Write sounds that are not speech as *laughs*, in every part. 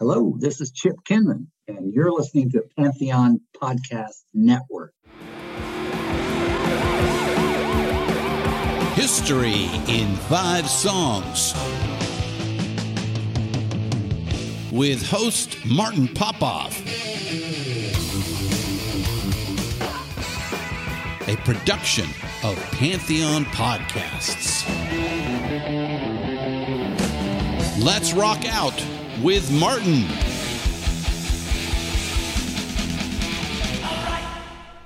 Hello, this is Chip Kinman, and you're listening to Pantheon Podcast Network. History in Five Songs with host Martin Popoff. A production of Pantheon Podcasts. Let's rock out with Martin.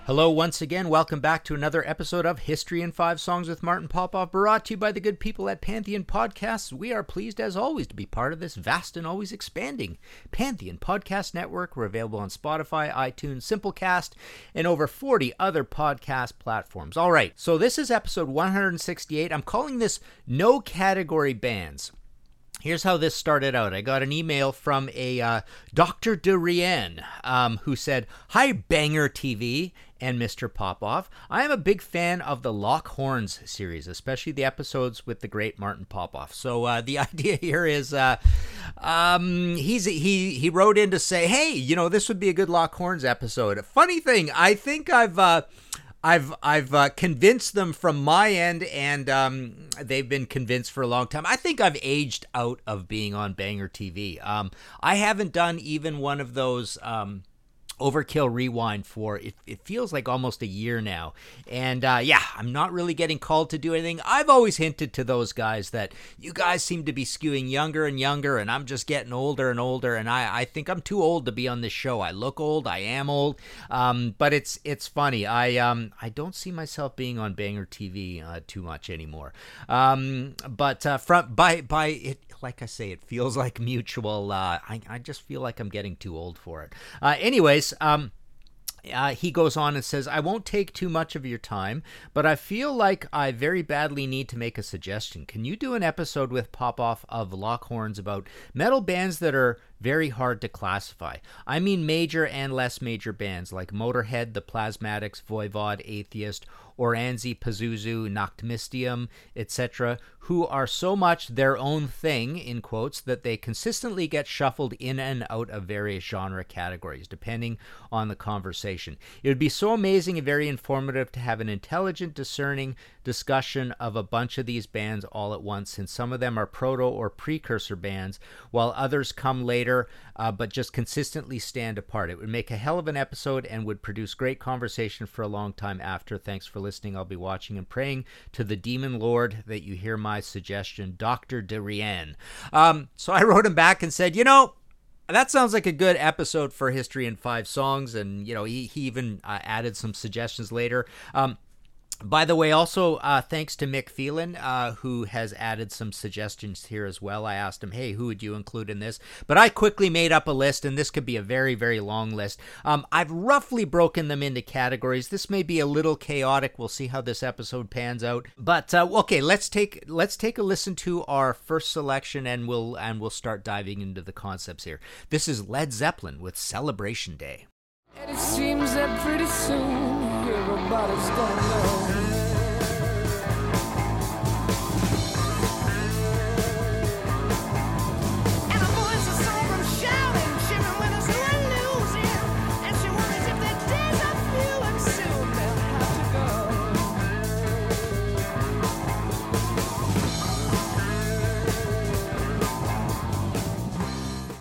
Hello, once again. Welcome back to another episode of History in Five Songs with Martin Popoff, brought to you by the good people at Pantheon Podcasts. We are pleased, as always, to be part of this vast and always expanding Pantheon Podcast Network. We're available on Spotify, iTunes, Simplecast, and over 40 other podcast platforms. All right, so this is episode 168. I'm calling this No Category Bands. Here's how this started out. I got an email from a uh, Dr. Durian um, who said, Hi, Banger TV and Mr. Popoff. I am a big fan of the Lock Horns series, especially the episodes with the great Martin Popoff. So uh, *laughs* the idea here is uh, um, he's he he wrote in to say, Hey, you know, this would be a good Lock Horns episode. Funny thing, I think I've. I've I've uh, convinced them from my end, and um, they've been convinced for a long time. I think I've aged out of being on Banger TV. Um, I haven't done even one of those. Um, Overkill Rewind for it, it feels like almost a year now. And uh, yeah, I'm not really getting called to do anything. I've always hinted to those guys that you guys seem to be skewing younger and younger, and I'm just getting older and older. And I, I think I'm too old to be on this show. I look old, I am old. Um, but it's it's funny. I um I don't see myself being on Banger TV uh, too much anymore. Um, but uh, by by it like I say, it feels like mutual. Uh, I, I just feel like I'm getting too old for it. Uh, anyways, um, uh, he goes on and says, I won't take too much of your time, but I feel like I very badly need to make a suggestion. Can you do an episode with Popoff of Lock Horns about metal bands that are very hard to classify? I mean, major and less major bands like Motorhead, The Plasmatics, Voivod, Atheist, Oranssi, Pazuzu, Noctmistium, etc., who are so much their own thing, in quotes, that they consistently get shuffled in and out of various genre categories, depending on the conversation. It would be so amazing and very informative to have an intelligent, discerning discussion of a bunch of these bands all at once, since some of them are proto or precursor bands, while others come later uh, but just consistently stand apart. It would make a hell of an episode and would produce great conversation for a long time after. Thanks for listening. I'll be watching and praying to the demon lord that you hear my suggestion, Dr. Durian. Um, so I wrote him back and said, you know, that sounds like a good episode for History in Five Songs. And, you know, he, he even uh, added some suggestions later. Um, by the way, also uh, thanks to Mick Phelan, uh, who has added some suggestions here as well. I asked him, hey, who would you include in this? But I quickly made up a list, and this could be a very, very long list. Um, I've roughly broken them into categories. This may be a little chaotic. We'll see how this episode pans out. But uh, okay, let's take let's take a listen to our first selection, and we'll and we'll start diving into the concepts here. This is Led Zeppelin with Celebration Day. And it seems that pretty soon everybody's gonna know.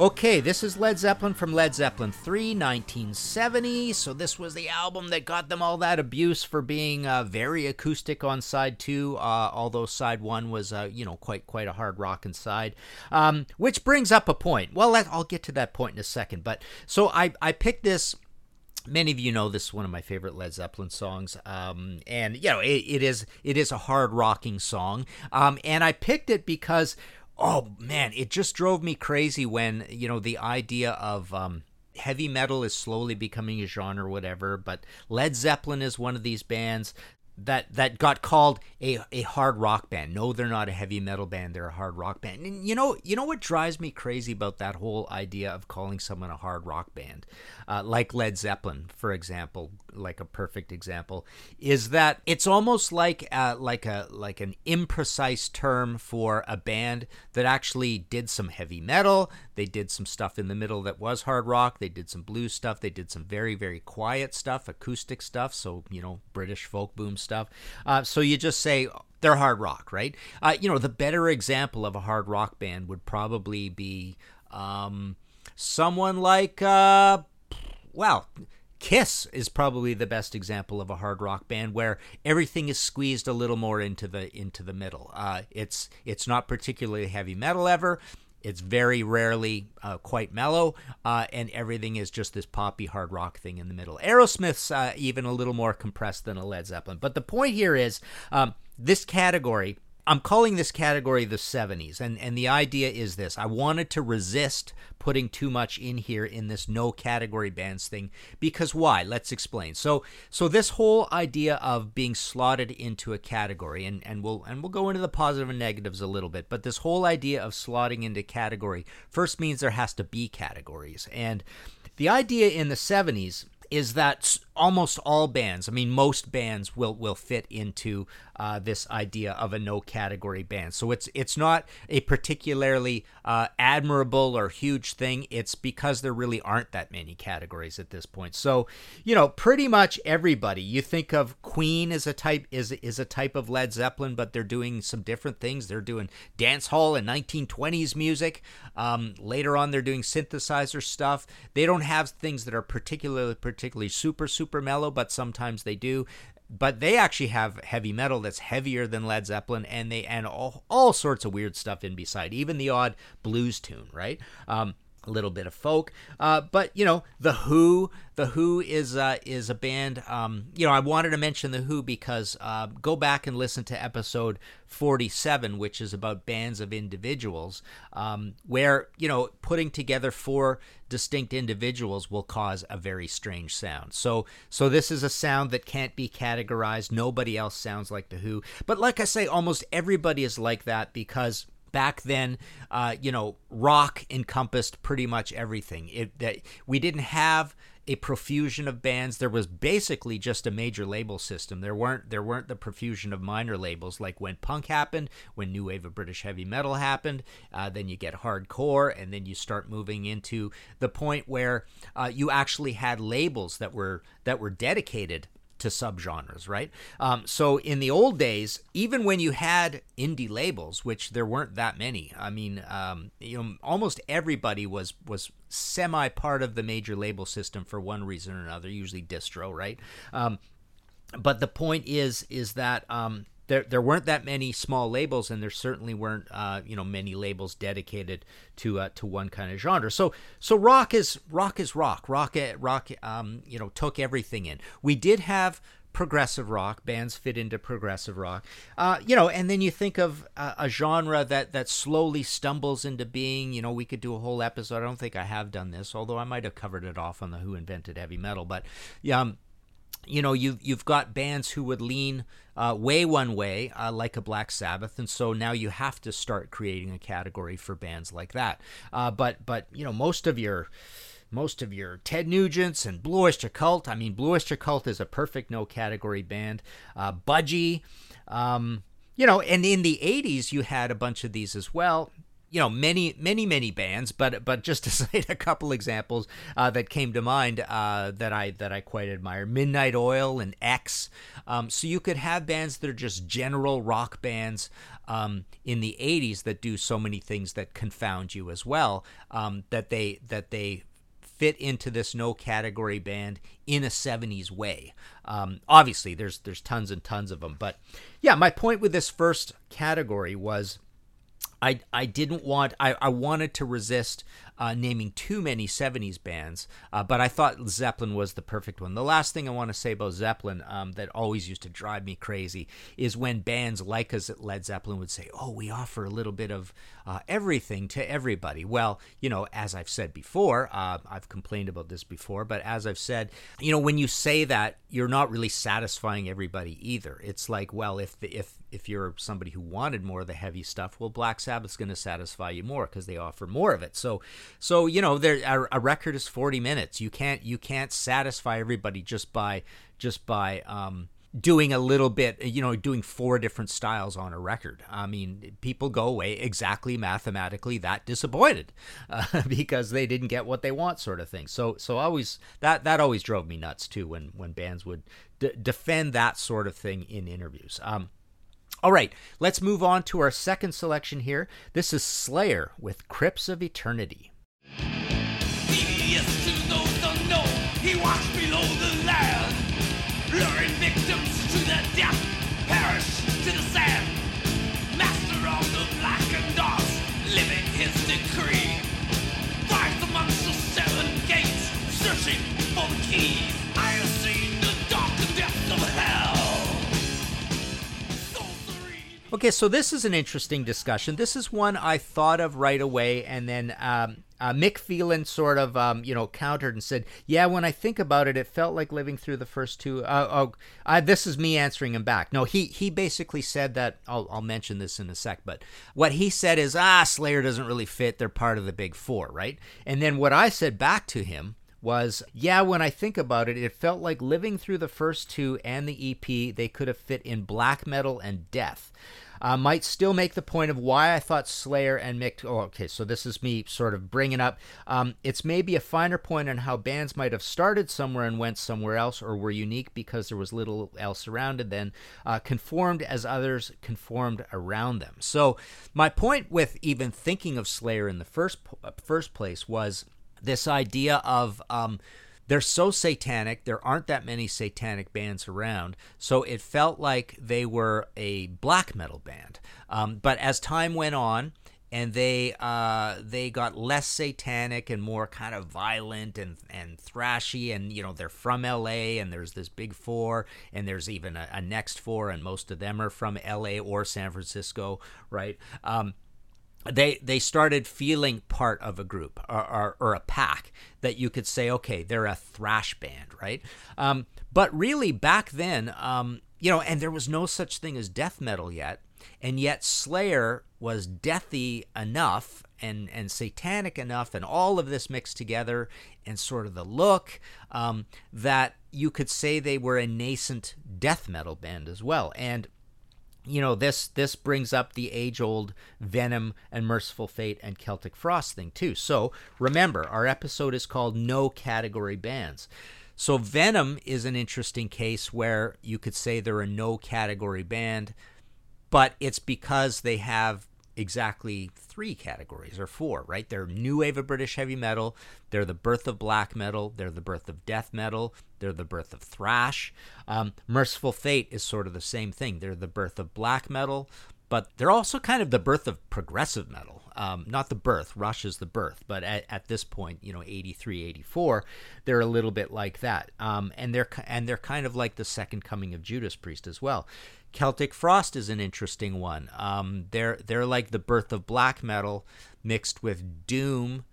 Okay, this is Led Zeppelin from Led Zeppelin 3, 1970. So, this was the album that got them all that abuse for being uh, very acoustic on side two, uh, although side one was, uh, you know, quite quite a hard rock inside. Um, which brings up a point. Well, let, I'll get to that point in a second. But so I, I picked this many of you know this is one of my favorite Led Zeppelin songs, um, and you know it, it is it is a hard rocking song, um, and I picked it because oh man, it just drove me crazy when you know the idea of um, heavy metal is slowly becoming a genre, whatever. But Led Zeppelin is one of these bands that that got called a, a hard rock band. No, they're not a heavy metal band. They're a hard rock band. And you know, you know what drives me crazy about that whole idea of calling someone a hard rock band, uh, like Led Zeppelin, for example, like a perfect example, is that it's almost like uh, like a like an imprecise term for a band that actually did some heavy metal. They did some stuff in the middle that was hard rock. They did some blues stuff. They did some very very quiet stuff, acoustic stuff. So you know, British folk boom stuff. Uh, so you just say they're hard rock, right? Uh, you know, the better example of a hard rock band would probably be um, someone like, uh, well, Kiss is probably the best example of a hard rock band where everything is squeezed a little more into the into the middle. Uh, it's it's not particularly heavy metal ever. It's very rarely uh, quite mellow, uh, and everything is just this poppy hard rock thing in the middle. Aerosmith's uh, even a little more compressed than a Led Zeppelin. But the point here is um, this category. I'm calling this category the 70s, and, and the idea is this. I wanted to resist putting too much in here in this no category bands thing because why? Let's explain. So so this whole idea of being slotted into a category, and, and we'll and we'll go into the positive and negatives a little bit, but this whole idea of slotting into category first means there has to be categories. And the idea in the 70s is that almost all bands, I mean, most bands will will fit into uh, this idea of a no category band. So it's it's not a particularly uh, admirable or huge thing. It's because there really aren't that many categories at this point. So you know, pretty much everybody. You think of Queen as a type is is a type of Led Zeppelin, but they're doing some different things. They're doing dance hall and 1920s music. Um, later on, they're doing synthesizer stuff. They don't have things that are particularly particularly super super mellow, but sometimes they do. But they actually have heavy metal that's heavier than Led Zeppelin, and they and all, all sorts of weird stuff in beside, even the odd blues tune, right? Um, a little bit of folk, uh, but you know the Who. The Who is uh, is a band. Um, you know, I wanted to mention the Who because uh, go back and listen to episode forty seven, which is about bands of individuals, um, where you know putting together four distinct individuals will cause a very strange sound. So so this is a sound that can't be categorized. Nobody else sounds like the Who, but like I say, almost everybody is like that because back then, uh, you know, rock encompassed pretty much everything. It that we didn't have a profusion of bands. There was basically just a major label system. There weren't there weren't the profusion of minor labels like when punk happened, when new wave of British heavy metal happened. Uh, then you get hardcore, and then you start moving into the point where uh, you actually had labels that were that were dedicated to subgenres, right? Um, so in the old days, even when you had indie labels, which there weren't that many, I mean, um, you know, almost everybody was was semi part of the major label system for one reason or another, usually distro, right? Um, but the point is, is that um, there there weren't that many small labels, and there certainly weren't uh, you know many labels dedicated to uh, to one kind of genre. So so rock is rock is rock. Rock rock um, you know took everything in. We did have progressive rock bands fit into progressive rock uh, you know and then you think of uh, a genre that that slowly stumbles into being you know we could do a whole episode i don't think i have done this although i might have covered it off on the who invented heavy metal but yeah um, you know you've you've got bands who would lean uh, way one way uh, like a black sabbath and so now you have to start creating a category for bands like that uh, but but you know most of your most of your Ted Nugents and Blue Oyster Cult. I mean, Blue Oyster Cult is a perfect no category band. Uh, Budgie, um, you know, and in the 80s, you had a bunch of these as well you know many many many bands but but just to *laughs* cite a couple examples uh, that came to mind uh, that I that I quite admire Midnight Oil and X um, so you could have bands that are just general rock bands um, in the 80s that do so many things that confound you as well um, that they that they fit into this no category band in a 70s way. Um, obviously, there's there's tons and tons of them, but yeah, my point with this first category was I, I didn't want I, I wanted to resist uh, naming too many 70s bands uh, but i thought zeppelin was the perfect one. The last thing i want to say about zeppelin um, that always used to drive me crazy is when bands like us at led zeppelin would say oh we offer a little bit of uh, everything to everybody. Well you know as i've said before uh, i've complained about this before but as i've said you know when you say that you're not really satisfying everybody either. It's like well if the, if if you're somebody who wanted more of the heavy stuff well black sabbath's going to satisfy you more because they offer more of it so so you know, there a, a, record is forty minutes. You can't you can't satisfy everybody just by just by um, doing a little bit. You know, doing four different styles on a record. I mean, people go away exactly mathematically that disappointed uh, *laughs* because they didn't get what they want, sort of thing. So so always that that always drove me nuts too when when bands would defend that sort of thing in interviews. Um, all right, let's move on to our second selection here. This is Slayer with Crypts of Eternity. To those Okay, so this is an interesting discussion. This is one I thought of right away, and then um, uh, Mick Phelan sort of, um, you know, countered and said, "Yeah, when I think about it, it felt like living through the first two. Uh, oh, uh, this is me answering him back. No, he he basically said that. I'll I'll mention this in a sec, but what he said is, ah, Slayer doesn't really fit. They're part of the big four, right? And then what I said back to him was, yeah, when I think about it, it felt like living through the first two and the EP, they could have fit in black metal and death. Uh, might still make the point of why I thought Slayer and Mick. Oh, okay, so this is me sort of bringing up. Um, it's maybe a finer point on how bands might have started somewhere and went somewhere else, or were unique because there was little else around it. Then uh, conformed as others conformed around them. So my point with even thinking of Slayer in the first first place was this idea of um, they're so satanic. There aren't that many satanic bands around, so it felt like they were a black metal band. Um, but as time went on, and they uh, they got less satanic and more kind of violent and and thrashy and you know they're from L.A. and there's this big four and there's even a, a next four and most of them are from L.A. or San Francisco, right? Um, they they started feeling part of a group or, or, or, a pack that you could say, okay, they're a thrash band, right? Um, but really, back then, um, you know, and there was no such thing as death metal yet, and yet Slayer was deathy enough and and satanic enough, and all of this mixed together, and sort of the look um, that you could say they were a nascent death metal band as well, and you know this this brings up the age old venom and mercyful fate and celtic frost thing too. So remember our episode is called no category bands. So venom is an interesting case where you could say they're a no category band but it's because they have exactly three categories or four, right? They're new wave of British heavy metal, they're the birth of black metal, they're the birth of death metal, they're the birth of thrash. Um, Mercyful Fate is sort of the same thing. They're the birth of black metal, but they're also kind of the birth of progressive metal. Um, not the birth, Rush is the birth, but at, at, this point, you know, 83, 84, they're a little bit like that. Um, and they're and they're kind of like the second coming of Judas Priest as well. Celtic Frost is an interesting one. Um, they're they're like the birth of black metal mixed with doom,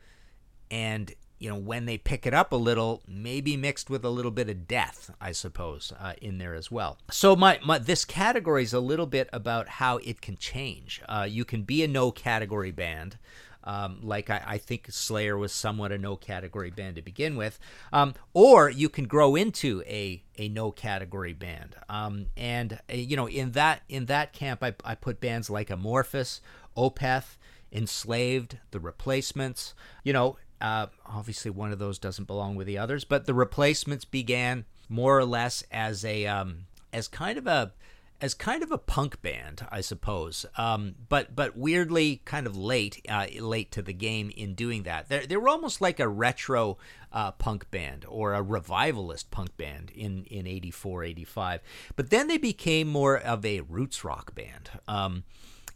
and you know when they pick it up a little, maybe mixed with a little bit of death, I suppose, uh, in there as well. So my, my this category is a little bit about how it can change. Uh, you can be a no category band. Um, like I, I, think Slayer was somewhat a no category band to begin with, um, or you can grow into a a no category band. Um, and uh, you know, in that in that camp, I, I put bands like Amorphis, Opeth, Enslaved, The Replacements. You know, uh, obviously one of those doesn't belong with the others, but The Replacements began more or less as a um, as kind of a as kind of a punk band, I suppose, um, but but weirdly kind of late uh, late to the game in doing that. They they were almost like a retro uh, punk band or a revivalist punk band in in 84, 85. But then they became more of a roots rock band. Um,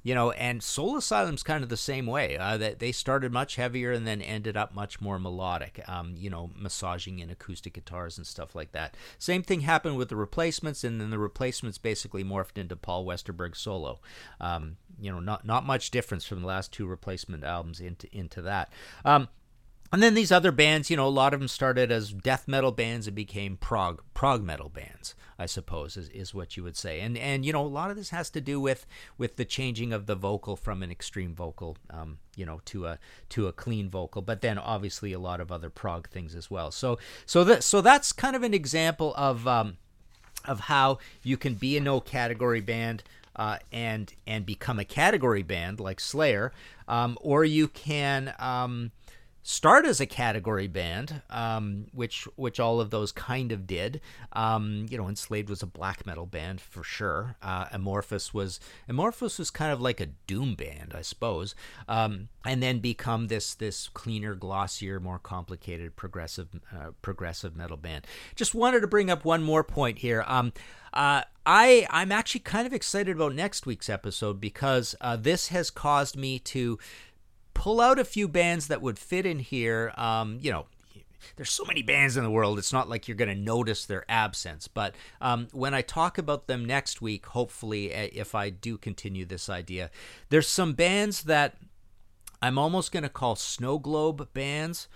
you know, and Soul Asylum's kind of the same way. Uh, that they started much heavier and then ended up much more melodic. Um, you know, massaging in acoustic guitars and stuff like that. Same thing happened with the Replacements, and then the Replacements basically morphed into Paul Westerberg solo. Um, you know, not not much difference from the last two Replacement albums into into that. Um, and then these other bands, you know, a lot of them started as death metal bands and became prog prog metal bands, I suppose, is, is what you would say. And and you know, a lot of this has to do with with the changing of the vocal from an extreme vocal, um, you know, to a to a clean vocal. But then obviously a lot of other prog things as well. So so that so that's kind of an example of um, of how you can be a no category band. Uh, and and become a category band like Slayer, um, or you can um, start as a category band, um, which which all of those kind of did. Um, you know, Enslaved was a black metal band for sure. Uh, Amorphis was Amorphis was kind of like a doom band, I suppose. Um, and then become this this cleaner, glossier, more complicated progressive uh, progressive metal band. Just wanted to bring up one more point here. Um, uh, I I'm actually kind of excited about next week's episode because uh, this has caused me to pull out a few bands that would fit in here. Um, you know, there's so many bands in the world. It's not like you're going to notice their absence. But um, when I talk about them next week, hopefully, uh, if I do continue this idea, there's some bands that I'm almost going to call snow globe bands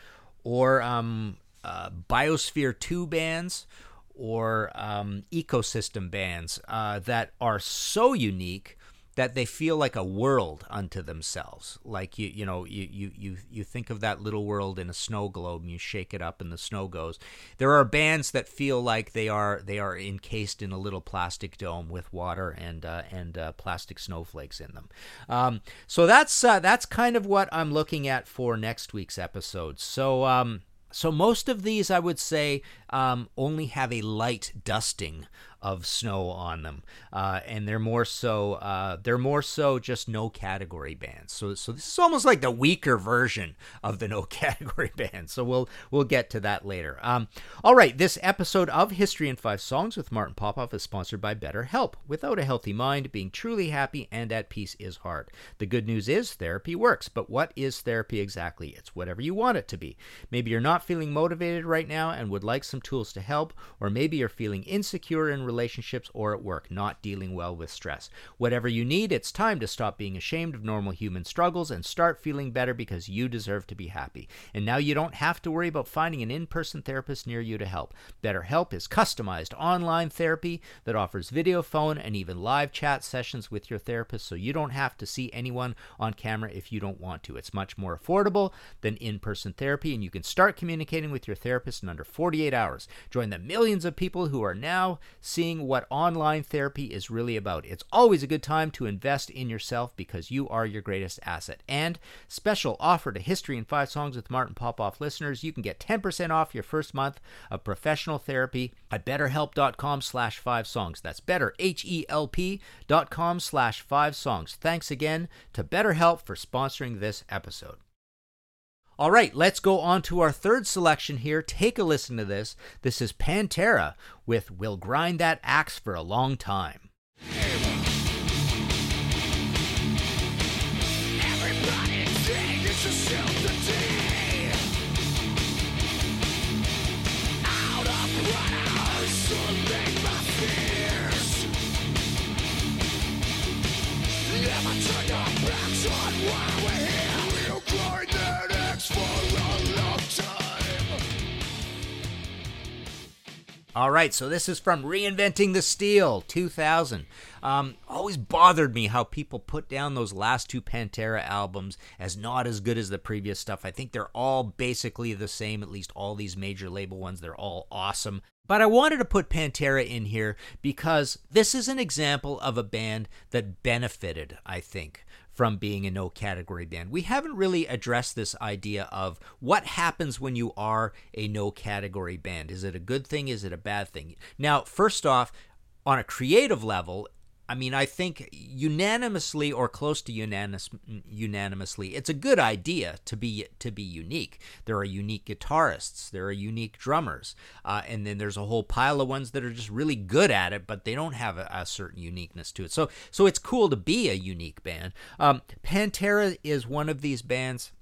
or um, uh, Biosphere 2 bands or um, ecosystem bands uh, that are so unique that they feel like a world unto themselves. Like you, you know, you, you, you, you think of that little world in a snow globe and you shake it up and the snow goes. There are bands that feel like they are they are encased in a little plastic dome with water and uh, and uh, plastic snowflakes in them. Um, so that's uh, that's kind of what I'm looking at for next week's episode. So. Um, so most of these, I would say, um, only have a light dusting of snow on them, uh, and they're more so uh, they're more so just no category bands. So so this is almost like the weaker version of the no *laughs* category band. So we'll we'll get to that later. Um, all right, this episode of History in Five Songs with Martin Popoff is sponsored by BetterHelp. Without a healthy mind, being truly happy and at peace is hard. The good news is therapy works, but what is therapy exactly? It's whatever you want it to be. Maybe you're not feeling motivated right now and would like some tools to help, or maybe you're feeling insecure in relationships or at work, not dealing well with stress. Whatever you need, it's time to stop being ashamed of normal human struggles and start feeling better because you deserve to be happy. And now you don't have to worry about finding an in person therapist near you to help. BetterHelp is customized online therapy that offers video, phone, and even live chat sessions with your therapist so you don't have to see anyone on camera if you don't want to. It's much more affordable than in person therapy, and you can start communicating with your therapist in under 48 hours. Join the millions of people who are now seeing what online therapy is really about. It's always a good time to invest in yourself because you are your greatest asset. And special offer to History in 5 Songs with Martin Popoff listeners, you can get 10% off your first month of professional therapy at betterhelp.com slash 5 songs. That's better, H-E-L-P dot com slash 5 songs. Thanks again to BetterHelp for sponsoring this episode. All right, let's go on to our third selection here. Take a listen to this. This is Pantera with We'll Grind That Axe for a Long Time. All right, so this is from Reinventing the Steel 2000. Um, always bothered me how people put down those last two Pantera albums as not as good as the previous stuff. I think they're all basically the same, at least all these major label ones. They're all awesome. But I wanted to put Pantera in here because this is an example of a band that benefited, I think, from being a no category band. We haven't really addressed this idea of what happens when you are a no category band. Is it a good thing? Is it a bad thing? Now, first off, on a creative level, I mean, I think unanimously or close to unanimous, unanimously, it's a good idea to be to be unique. There are unique guitarists, there are unique drummers, uh, and then there's a whole pile of ones that are just really good at it, but they don't have a, a certain uniqueness to it. So, so it's cool to be a unique band. Um, Pantera is one of these bands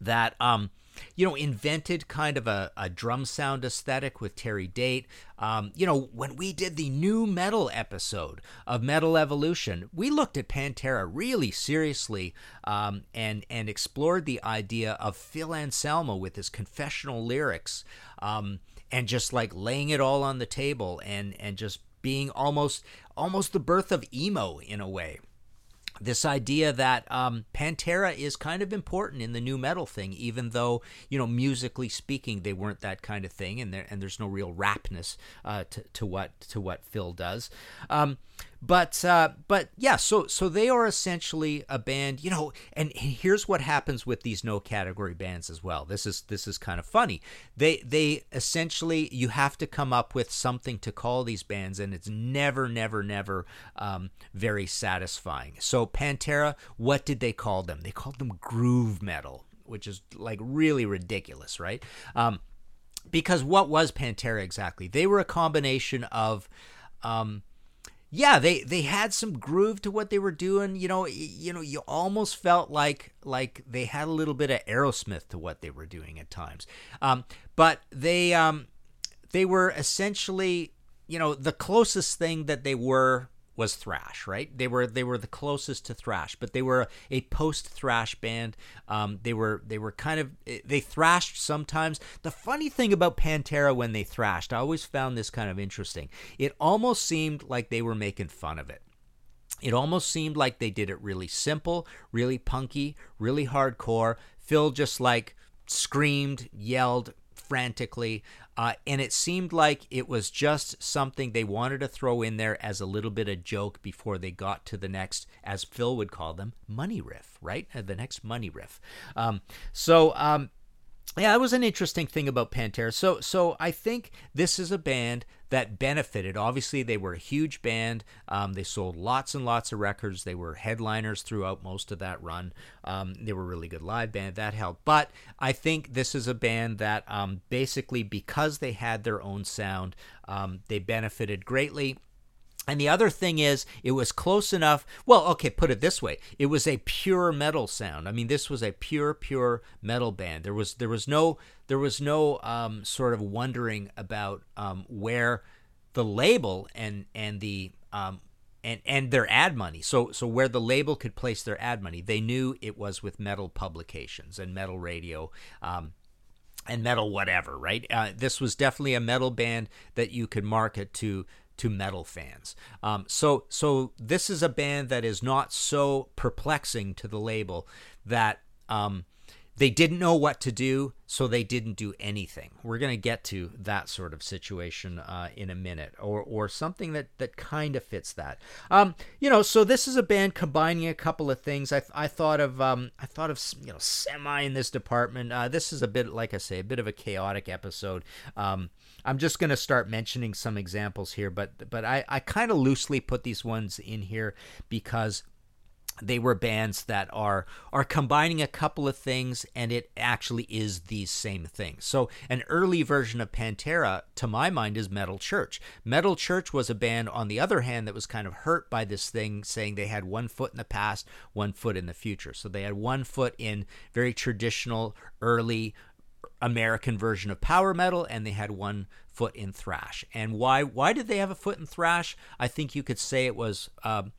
that um, you know invented kind of a, a drum sound aesthetic with Terry Date. Um, you know when we did the nu metal episode of Metal Evolution, we looked at Pantera really seriously um, and and explored the idea of Phil Anselmo with his confessional lyrics um, and just like laying it all on the table and and just being almost almost the birth of emo in a way this idea that um, Pantera is kind of important in the nu metal thing, even though you know musically speaking they weren't that kind of thing, and there and there's no real rapness uh, to to what to what Phil does. Um, but uh, but yeah, so so they are essentially a band, you know. And here's what happens with these no category bands as well. This is this is kind of funny. They they essentially you have to come up with something to call these bands, and it's never never never um, very satisfying. So Pantera, what did they call them? They called them groove metal, which is like really ridiculous, right? Um, because what was Pantera exactly? They were a combination of um, yeah, they they had some groove to what they were doing. You know, you know, you almost felt like like they had a little bit of Aerosmith to what they were doing at times. Um, but they um, they were essentially, you know, the closest thing that they were was thrash, right? They were they were the closest to thrash, but they were a post thrash band. Um, they were they were kind of they thrashed sometimes. The funny thing about Pantera when they thrashed, I always found this kind of interesting. It almost seemed like they were making fun of it. It almost seemed like they did it really simple, really punky, really hardcore. Phil just like screamed, yelled frantically. Uh, and it seemed like it was just something they wanted to throw in there as a little bit of joke before they got to the next, as Phil would call them, money riff, right? Uh, the next money riff. Um, so, um, yeah, that was an interesting thing about Pantera. So, so I think this is a band that benefited. Obviously, they were a huge band. Um, they sold lots and lots of records. They were headliners throughout most of that run. Um, they were a really good live band. That helped. But I think this is a band that um, basically, because they had their own sound, um, they benefited greatly. And the other thing is, it was close enough. Well, okay, put it this way: it was a pure metal sound. I mean, this was a pure, pure metal band. There was there was no there was no um, sort of wondering about um, where the label and and the um, and and their ad money. So so where the label could place their ad money, they knew it was with metal publications and metal radio. Um, and metal whatever right uh, this was definitely a metal band that you could market to to metal fans. Um, so so this is a band that is not so perplexing to the label that um, they didn't know what to do so they didn't do anything. We're going to get to that sort of situation uh, in a minute or or something that that kind of fits that. Um, you know so this is a band combining a couple of things. I, I thought of um, i thought of you know semi in this department. Uh, this is a bit like i say a bit of a chaotic episode. Um, i'm just going to start mentioning some examples here but but i, I kind of loosely put these ones in here because they were bands that are are combining a couple of things and it actually is these same things so an early version of pantera to my mind is metal church. Metal church was a band on the other hand that was kind of hurt by this thing saying they had one foot in the past one foot in the future. So they had one foot in very traditional early American version of power metal, and they had one foot in thrash. And why? Why did they have a foot in thrash? I think you could say it was. Um,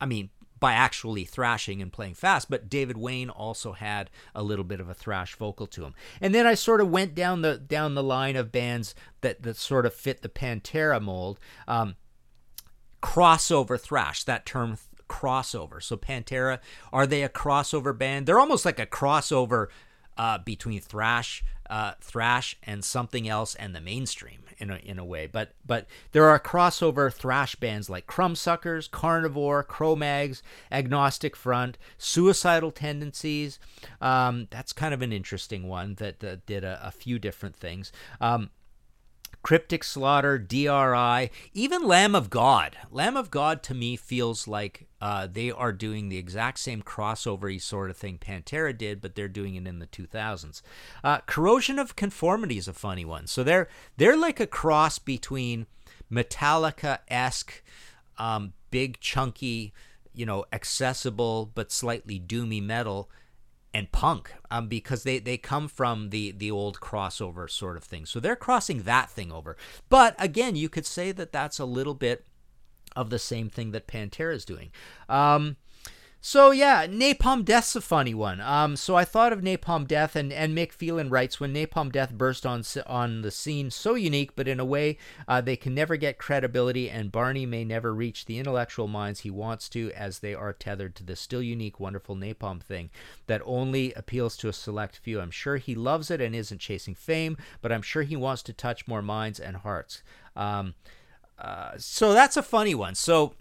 I mean, by actually thrashing and playing fast, but David Wayne also had a little bit of a thrash vocal to him. And then I sort of went down the down the line of bands that that sort of fit the Pantera mold. Um, crossover thrash, that term th- crossover. So Pantera, are they a crossover band? They're almost like a crossover uh, between thrash, uh, thrash, and something else, and the mainstream in a, in a way. But but there are crossover thrash bands like Crumbsuckers, Carnivore, Cro-Mags, Agnostic Front, Suicidal Tendencies. Um, that's kind of an interesting one that, that did a, a few different things. Um, Cryptic Slaughter, DRI, even Lamb of God. Lamb of God to me feels like uh, they are doing the exact same crossover sort of thing Pantera did, but they're doing it in the 2000s. Uh, Corrosion of Conformity is a funny one. So they're they're like a cross between Metallica esque, um, big chunky, you know, accessible but slightly doomy metal and punk um, because they, they come from the, the old crossover sort of thing. So they're crossing that thing over. But again, you could say that that's a little bit of the same thing that Pantera is doing. Um, so yeah, Napalm Death's a funny one. Um, so I thought of Napalm Death, and, and Mick Phelan writes when Napalm Death burst on on the scene, so unique, but in a way uh, they can never get credibility, and Barney may never reach the intellectual minds he wants to, as they are tethered to the still unique, wonderful Napalm thing that only appeals to a select few. I'm sure he loves it and isn't chasing fame, but I'm sure he wants to touch more minds and hearts. Um, uh, so that's a funny one. So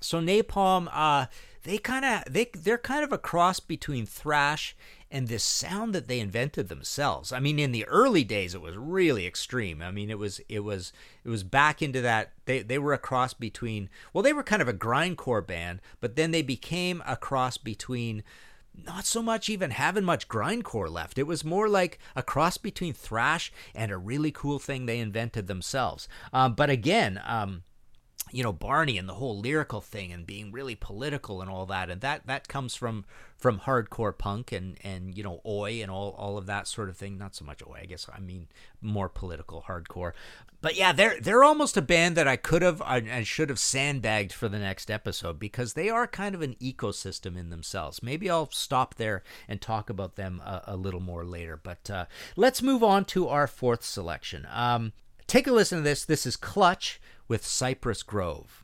so Napalm, uh, they kind of they they're kind of a cross between thrash and this sound that they invented themselves. I mean, in the early days, it was really extreme. I mean, it was it was it was back into that they they were a cross between well, they were kind of a grindcore band, but then they became a cross between not so much even having much grindcore left. It was more like a cross between thrash and a really cool thing they invented themselves. Um, but again, um, you know Barney and the whole lyrical thing and being really political and all that and that that comes from from hardcore punk and and you know oi and all all of that sort of thing. Not so much oi I guess I mean more political hardcore. But yeah they're they're almost a band that I could have and should have sandbagged for the next episode because they are kind of an ecosystem in themselves. Maybe I'll stop there and talk about them a, a little more later but uh, let's move on to our fourth selection. Um, take a listen to this. This is Clutch with Cypress Grove.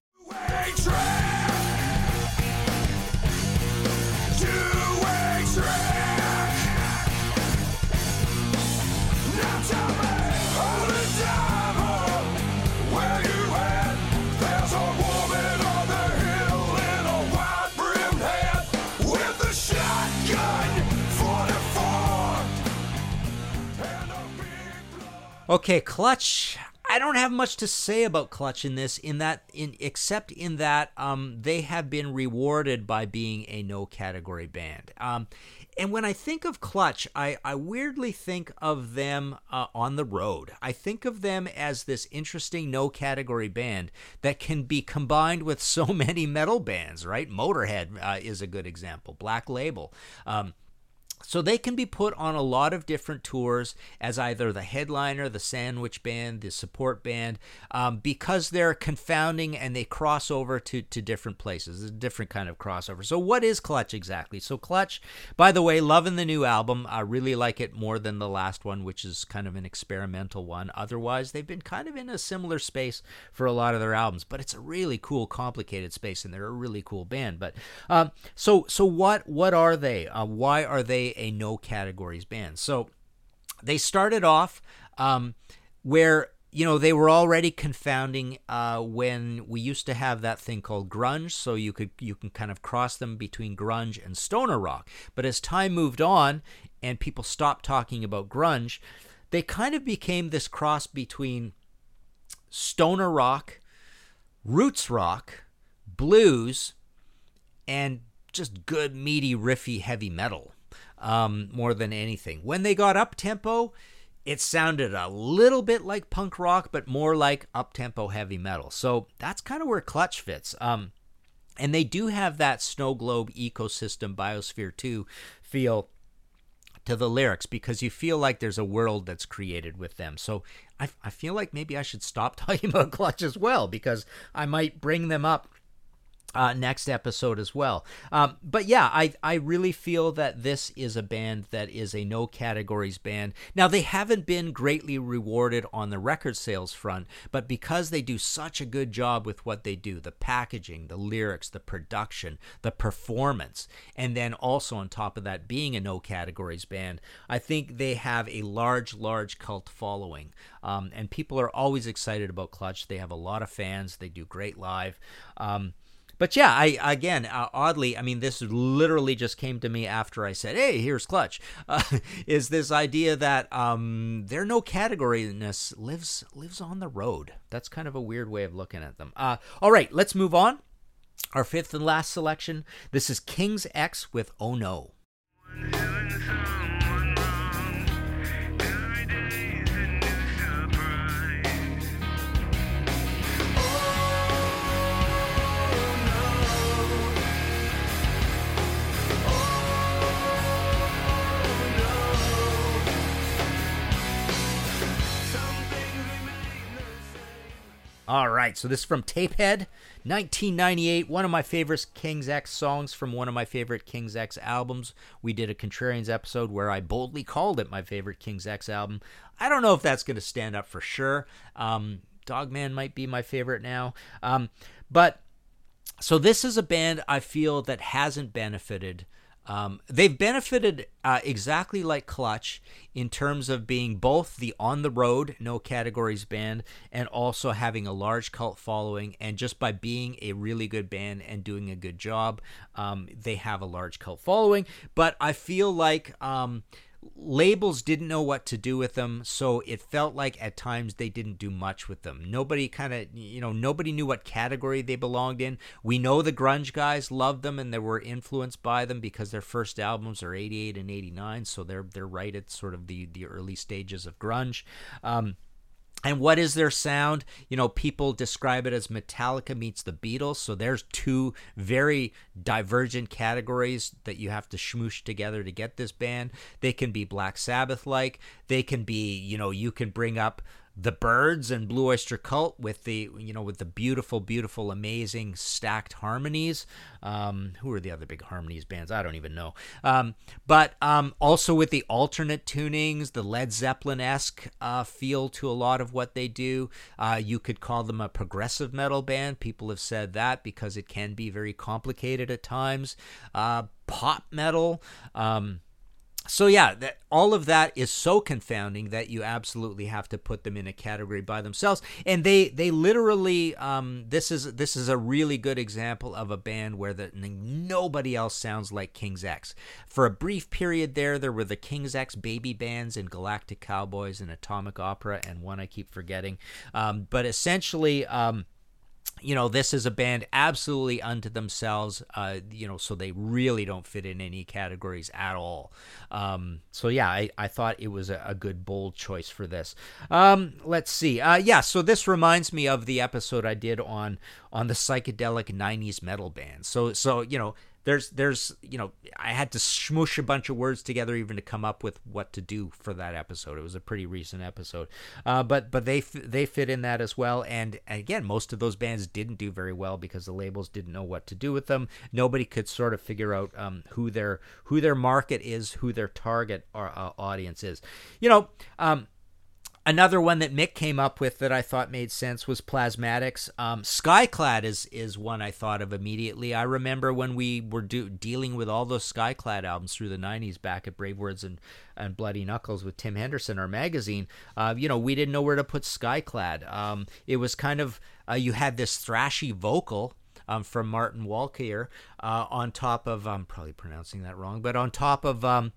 Okay, Clutch. I don't have much to say about Clutch in this, in that, in except in that um, they have been rewarded by being a no category band. Um, and when I think of Clutch, I, I weirdly think of them uh, on the road. I think of them as this interesting no category band that can be combined with so *laughs* many metal bands, right? Motorhead uh, is a good example, Black Label. Um, so they can be put on a lot of different tours as either the headliner, the sandwich band, the support band, um, because they're confounding and they cross over to, to different places. It's a different kind of crossover. So, what is Clutch exactly? So, Clutch, by the way, loving the new album. I really like it more than the last one, which is kind of an experimental one. Otherwise, they've been kind of in a similar space for a lot of their albums, but it's a really cool, complicated space, and they're a really cool band. But um, so, so what? What are they? Uh, why are they a no categories band. So they started off um, where you know they were already confounding uh, when we used to have that thing called grunge. So you could you can kind of cross them between grunge and stoner rock. But as time moved on and people stopped talking about grunge they kind of became this cross between stoner rock roots rock blues and just good meaty riffy heavy metal um, more than anything. When they got up tempo, it sounded a little bit like punk rock, but more like up tempo heavy metal. So that's kind of where Clutch fits. Um, and they do have that snow globe ecosystem biosphere 2 feel to the lyrics because you feel like there's a world that's created with them. So I, I feel like maybe I should stop *laughs* talking about Clutch as well because I might bring them up uh, next episode as well. Um, but yeah, I I really feel that this is a band that is a no categories band. Now they haven't been greatly rewarded on the record sales front, but because they do such a good job with what they do, the packaging, the lyrics, the production, the performance, and then also on top of that being a no categories band, I think they have a large large cult following. Um, and people are always excited about Clutch. They have a lot of fans. They do great live. Um, but yeah, I again uh, oddly, I mean, this literally just came to me after I said, "Hey, here's Clutch." *laughs* Uh, is this idea that um, their no categoryness lives lives on the road? That's kind of a weird way of looking at them. Uh, all right, let's move on. Our fifth and last selection. This is King's X with "Oh No." All right, so this is from Tapehead, 1998. One of my favorite King's X songs from one of my favorite King's X albums. We did a Contrarians episode where I boldly called it my favorite King's X album. I don't know if that's going to stand up for sure. Um, Dogman might be my favorite now. Um, but so this is a band I feel that hasn't benefited. Um, they've benefited uh, exactly like Clutch in terms of being both the on the road, no categories band, and also having a large cult following. And just by being a really good band and doing a good job, um, they have a large cult following. But I feel like um, labels didn't know what to do with them so it felt like at times they didn't do much with them. Nobody kind of you know nobody knew what category they belonged in. We know the grunge guys loved them and they were influenced by them because their first albums are 88 and 89 so they're they're right at sort of the the early stages of grunge. Um and what is their sound? You know, people describe it as Metallica meets the Beatles. So there's two very divergent categories that you have to smoosh together to get this band. They can be Black Sabbath like. They can be, you know, you can bring up the Byrds and Blue Oyster Cult with the you know with the beautiful, beautiful, amazing stacked harmonies. Um, who are the other big harmonies bands? I don't even know. Um, but um, also with the alternate tunings, the Led Zeppelin esque uh, feel to a lot of what they do. Uh, you could call them a progressive metal band. People have said that because it can be very complicated at times. Uh, pop metal. Um, so yeah, that, all of that is so confounding that you absolutely have to put them in a category by themselves. And they they literally um, this is this is a really good example of a band where the, nobody else sounds like King's X. For a brief period there, there were the King's X baby bands and Galactic Cowboys and Atomic Opera and one I keep forgetting. Um, but essentially. Um, you know, this is a band absolutely unto themselves, uh, you know, so they really don't fit in any categories at all. Um, so, yeah, I, I thought it was a, a good, bold choice for this. Um, let's see. Uh, yeah, so this reminds me of the episode I did on on the psychedelic 90s metal bands. So, so you know, there's there's you know I had to smush a bunch of words together even to come up with what to do for that episode. It was a pretty recent episode, uh, but but they they fit in that as well. And again, most of those bands didn't do very well because the labels didn't know what to do with them. Nobody could sort of figure out um, who their who their market is, who their target or, uh, audience is. You know. Um, Another one that Mick came up with that I thought made sense was Plasmatics. Um, Skyclad is is one I thought of immediately. I remember when we were do, dealing with all those Skyclad albums through the '90s, back at Brave Words and and Bloody Knuckles with Tim Henderson, our magazine. Uh, you know, we didn't know where to put Skyclad. Um, it was kind of uh, you had this thrashy vocal. Um, from Martin Walkyier, uh, on top of I'm probably pronouncing that wrong, but on top of um,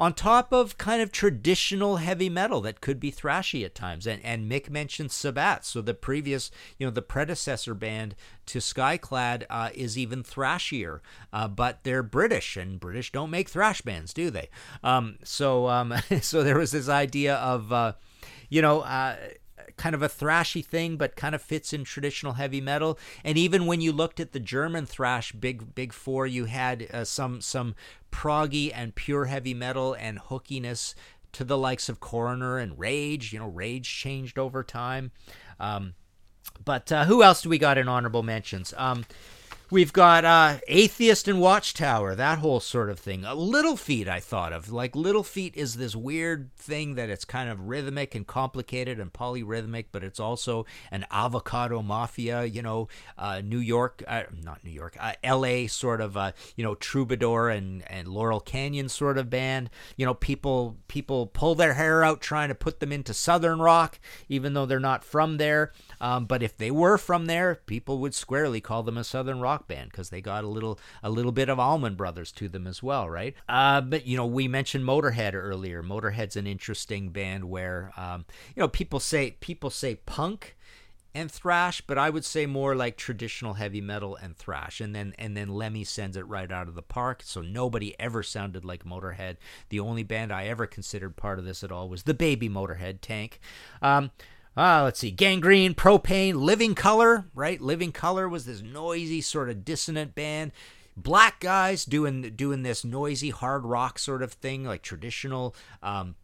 on top of kind of traditional heavy metal that could be thrashy at times. And and Mick mentioned Sabbat, so the previous, you know, the predecessor band to Skyclad uh, is even thrashier, uh, but they're British, and British don't make thrash bands, do they? Um, so um, *laughs* so there was this idea of, uh, you know uh, kind of a thrashy thing, but kind of fits in traditional heavy metal. And even when you looked at the German thrash big big four, you had uh, some some proggy and pure heavy metal and hookiness to the likes of Coroner and Rage. You know, Rage changed over time. Um, but uh, who else do we got in honorable mentions? Um, We've got uh, Atheist and Watchtower, that whole sort of thing. Uh, Little Feat, I thought of. Like, Little Feat is this weird thing that it's kind of rhythmic and complicated and polyrhythmic, but it's also an avocado mafia, you know, uh, New York, uh, not New York, uh, LA sort of, uh, you know, troubadour and, and Laurel Canyon sort of band. You know, people people pull their hair out trying to put them into Southern rock, even though they're not from there. Um, but if they were from there, people would squarely call them a Southern rock rock band because they got a little a little bit of Allman Brothers to them as well, right? Uh, but you know, we mentioned Motorhead earlier. Motorhead's an interesting band where um, you know people say people say punk and thrash, but I would say more like traditional heavy metal and thrash. And then and then Lemmy sends it right out of the park. So nobody ever sounded like Motorhead. The only band I ever considered part of this at all was the baby Motorhead Tank. Um, uh, let's see, Gangrene, Propane, Living Colour, right? Living Colour was this noisy, sort of dissonant band. Black guys doing doing this noisy hard rock sort of thing, like traditional um,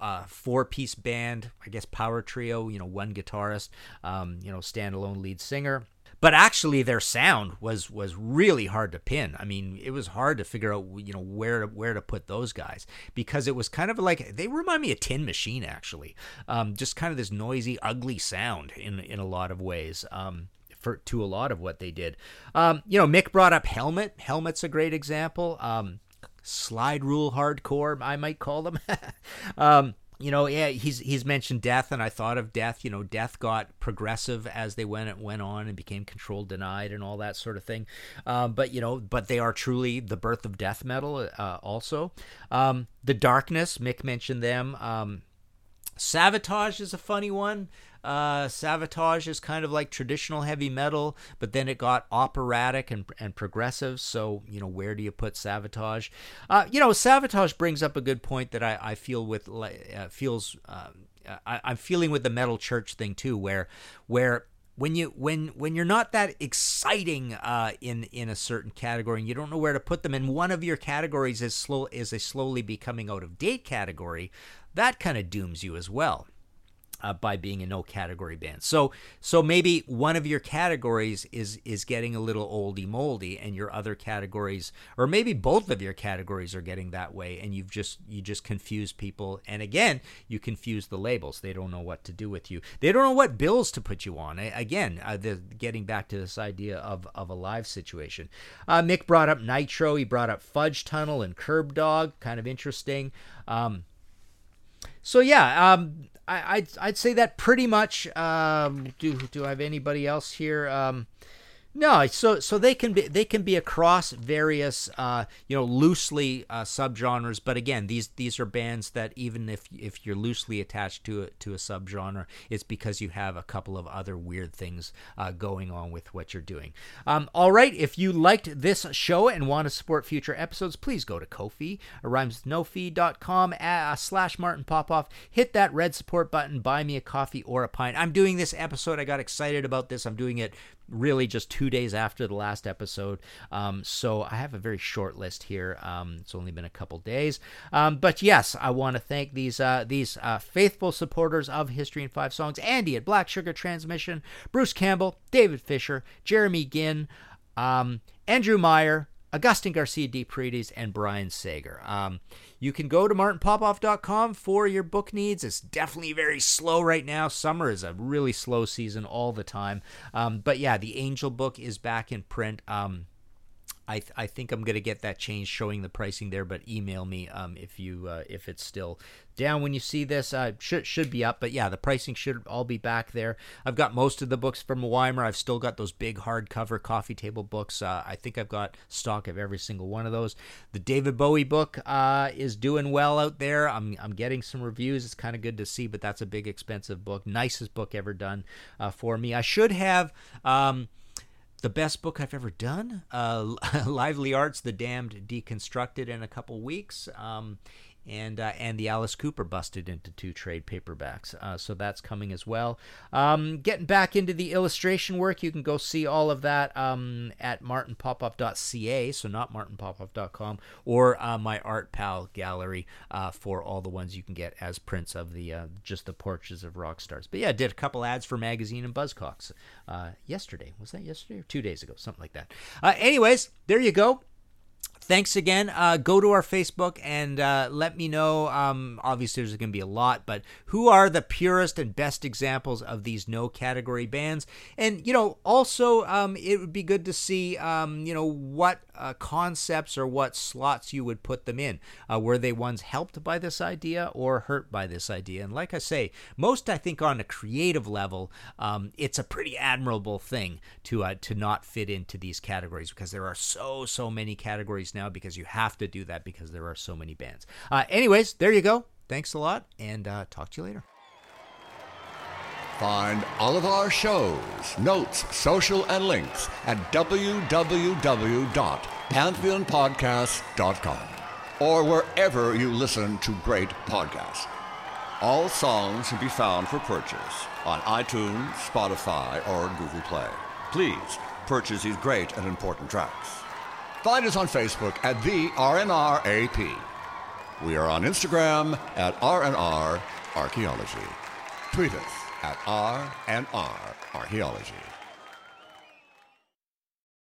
uh, four piece band, I guess power trio, you know, one guitarist, um, you know, standalone lead singer. But actually, their sound was was really hard to pin. I mean, it was hard to figure out, you know, where to, where to put those guys because it was kind of like they remind me of Tin Machine, actually. Um, just kind of this noisy, ugly sound in in a lot of ways. Um, for, to a lot of what they did, um, you know, Mick brought up Helmet. Helmet's a great example. Um, slide rule hardcore, I might call them. *laughs* you know, yeah, he's he's mentioned death, and I thought of death. You know, death got progressive as they went it went on and became control denied and all that sort of thing. Um, but you know, but they are truly the birth of death metal. Uh, also, um, the darkness. Mick mentioned them. Um, Savatage is a funny one. Uh, is kind of like traditional heavy metal, but then it got operatic and, and progressive. So, you know, where do you put Savatage? Uh, you know, Savatage brings up a good point that I, I feel with uh, feels uh, I, I'm feeling with the metal church thing too, where where when you when when you're not that exciting uh, in in a certain category and you don't know where to put them, and one of your categories is slow is a slowly becoming out of date category, that kind of dooms you as well uh, by being a no category band. So so maybe one of your categories is is getting a little oldy moldy, and your other categories, or maybe both of your categories are getting that way, and you've just you just confuse people. And again, you confuse the labels. They don't know what to do with you. They don't know what bills to put you on. Again, uh, the, getting back to this idea of of a live situation. Uh, Mick brought up Nitro. He brought up Fudge Tunnel and Curb Dog. Kind of interesting. Um, so yeah, um, I, I'd I'd say that pretty much. Um, do do I have anybody else here? Um, no, so so they can be they can be across various uh, you know loosely uh, subgenres, but again these these are bands that even if if you're loosely attached to a, to a subgenre, it's because you have a couple of other weird things uh, going on with what you're doing. Um, all right, if you liked this show and want to support future episodes, please go to Ko-fi rhymes with no fee.com uh, slash Martin Popoff. Hit that red support button, buy me a coffee or a pint. I'm doing this episode. I got excited about this. I'm doing it really just two days after the last episode. Um, so I have a very short list here. Um, it's only been a couple days, um, but yes, I want to thank these uh, these uh, faithful supporters of History in Five Songs: Andy at Black Sugar Transmission, Bruce Campbell, David Fisher, Jeremy Ginn, um, Andrew Meyer. Augustine Garcia de Paredes and Brian Sager. Um, you can go to martinpopoff.com for your book needs. It's definitely very slow right now. Summer is a really slow season all the time. Um, but yeah, the Angel book is back in print. Um, I, th- I think I'm gonna get that change showing the pricing there, but email me um, if you uh, if it's still down when you see this. Uh, should should be up, but yeah, the pricing should all be back there. I've got most of the books from Wymer. I've still got those big hardcover coffee table books. Uh, I think I've got stock of every single one of those. The David Bowie book uh, is doing well out there. I'm I'm getting some reviews. It's kind of good to see, but that's a big expensive book. Nicest book ever done uh, for me. I should have. Um, the best book I've ever done. Uh, *laughs* Lively Arts, The Damned Deconstructed in a couple weeks. Um, and uh, and the Alice Cooper busted into two trade paperbacks, uh, so that's coming as well. Um, getting back into the illustration work, you can go see all of that um, at martinpopoff.ca, so not martinpopoff.com, or uh, my ArtPal gallery uh, for all the ones you can get as prints of the uh, just the portraits of rock stars. But yeah, I did a couple ads for magazine and Buzzcocks uh, yesterday. Was that yesterday or two days ago? Something like that. anyways, there you go thanks again. Uh, go to our Facebook and uh, let me know. Um, obviously, there's going to be a lot, but who are the purest and best examples of these no category bands? And you know, also, um, it would be good to see, um, you know, what uh, concepts or what slots you would put them in. Uh, were they ones helped by this idea or hurt by this idea? And like I say, most I think on a creative level, um, it's a pretty admirable thing to uh, to not fit into these categories because there are so so many categories now because you have to do that because there are so many bands. Uh, anyways, there you go. Thanks a lot, and uh, talk to you later. Find all of our shows, notes, social, and links at www.pantheonpodcast.com or wherever you listen to great podcasts. All songs can be found for purchase on iTunes, Spotify, or Google Play. Please purchase these great and important tracks. Find us on Facebook at the RNRAP. We are on Instagram at RNR Archaeology. Tweet us at RNR Archaeology.